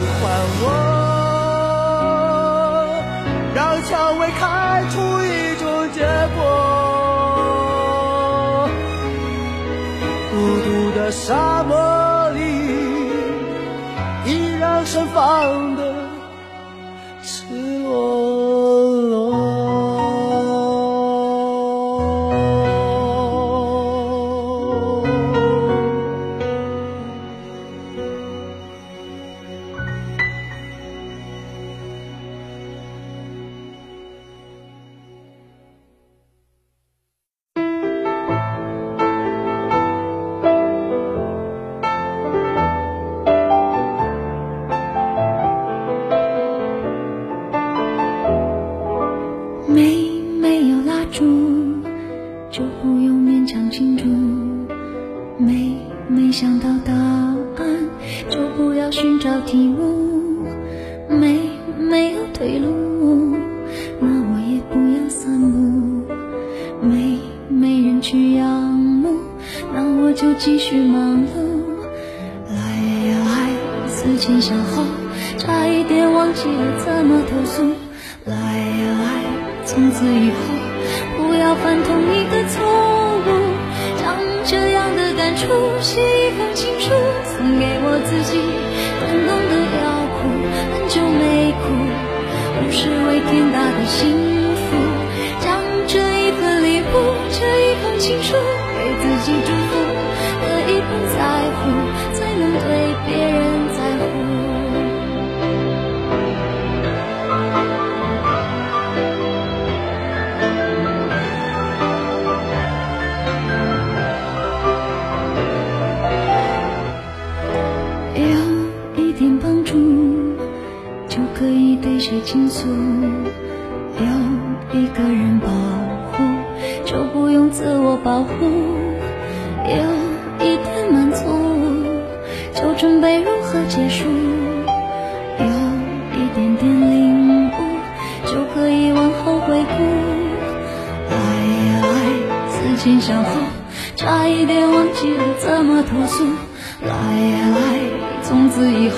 还我，让蔷薇开出一种结果。孤独的沙漠里，依然盛放的没有蜡烛，就不用勉强庆祝。没没想到答案，就不要寻找题目。没没有退路，那我也不要散步。没没人去仰慕，那我就继续忙碌。来呀来，思前想后，差一点忘记了怎么投诉。从此以后不要犯同一个错误。将这样的感触写一封情书，送给我自己。感动的要哭，很久没哭，不是为天大的幸福。可以对谁倾诉；有一个人保护，就不用自我保护；有一点满足，就准备如何结束；有一点点领悟，就可以往后回顾。来呀来，思前想后，差一点忘记了怎么投诉。来呀来，从此以后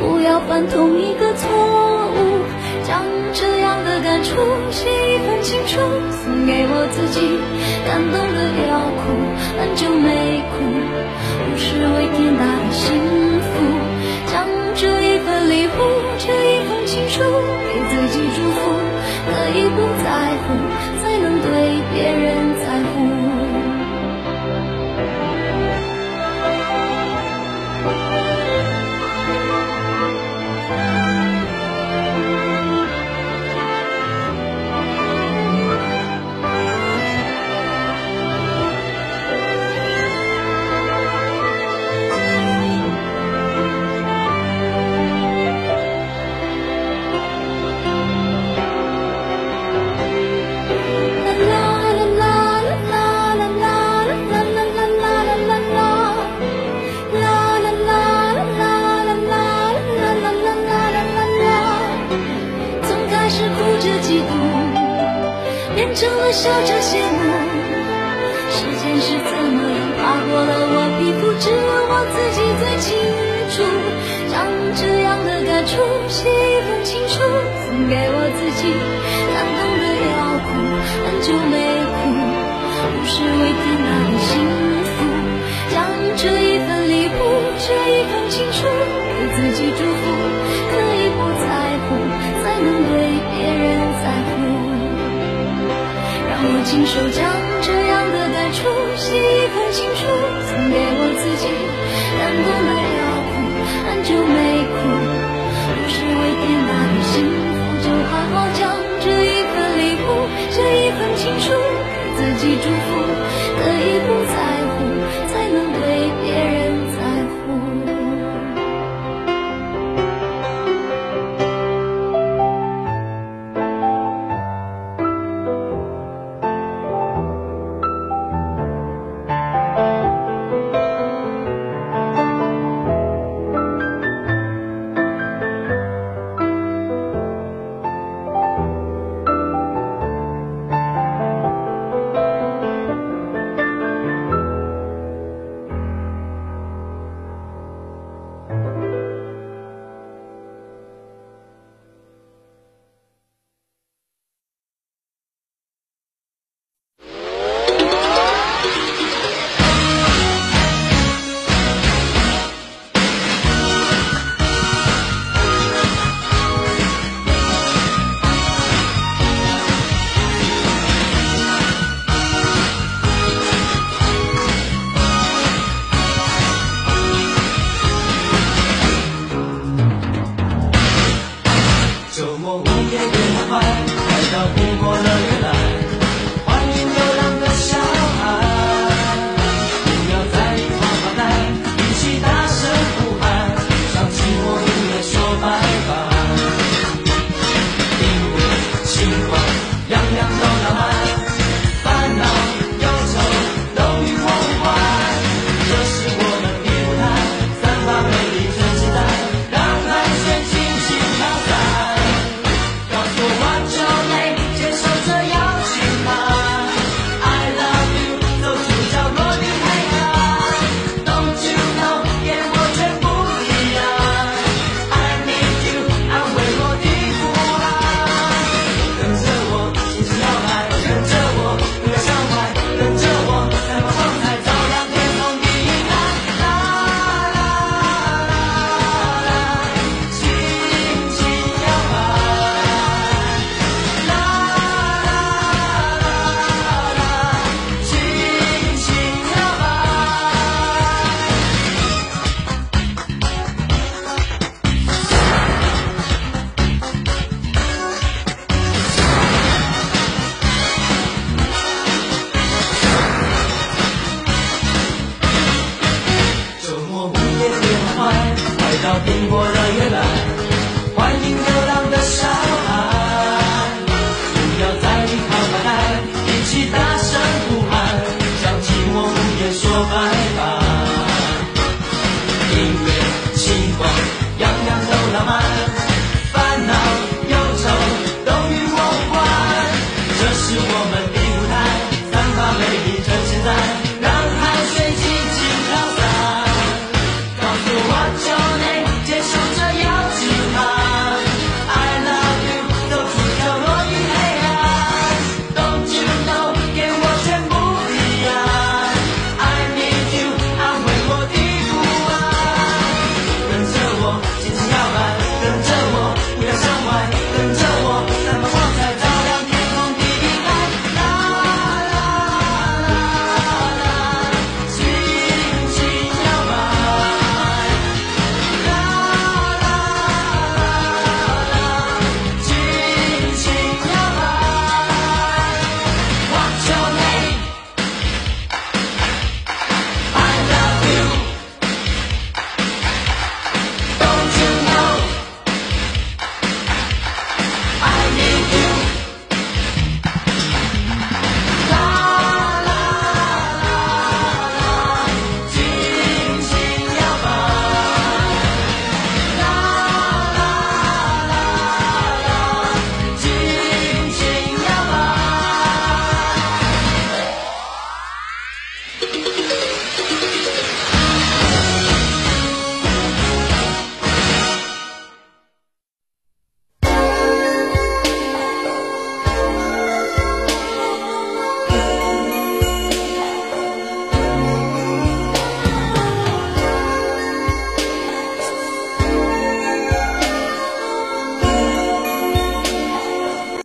不要犯同一个错。谱写一封情书，送给我自己。感动的要哭，很久没哭，不是为天大的幸福。将这一份礼物，这一封情书，给自己祝福。可以不在乎，才能对别人只有我自己最清楚。将这样的感触写一封情书，送给我自己。感动的要哭，很久没哭，不是为天大的幸福。将这一份礼物，这一封情书，给自己祝福。可以不在乎，才能对别人在乎。让我亲手将这样的感触写一封情书，难过没有哭很久没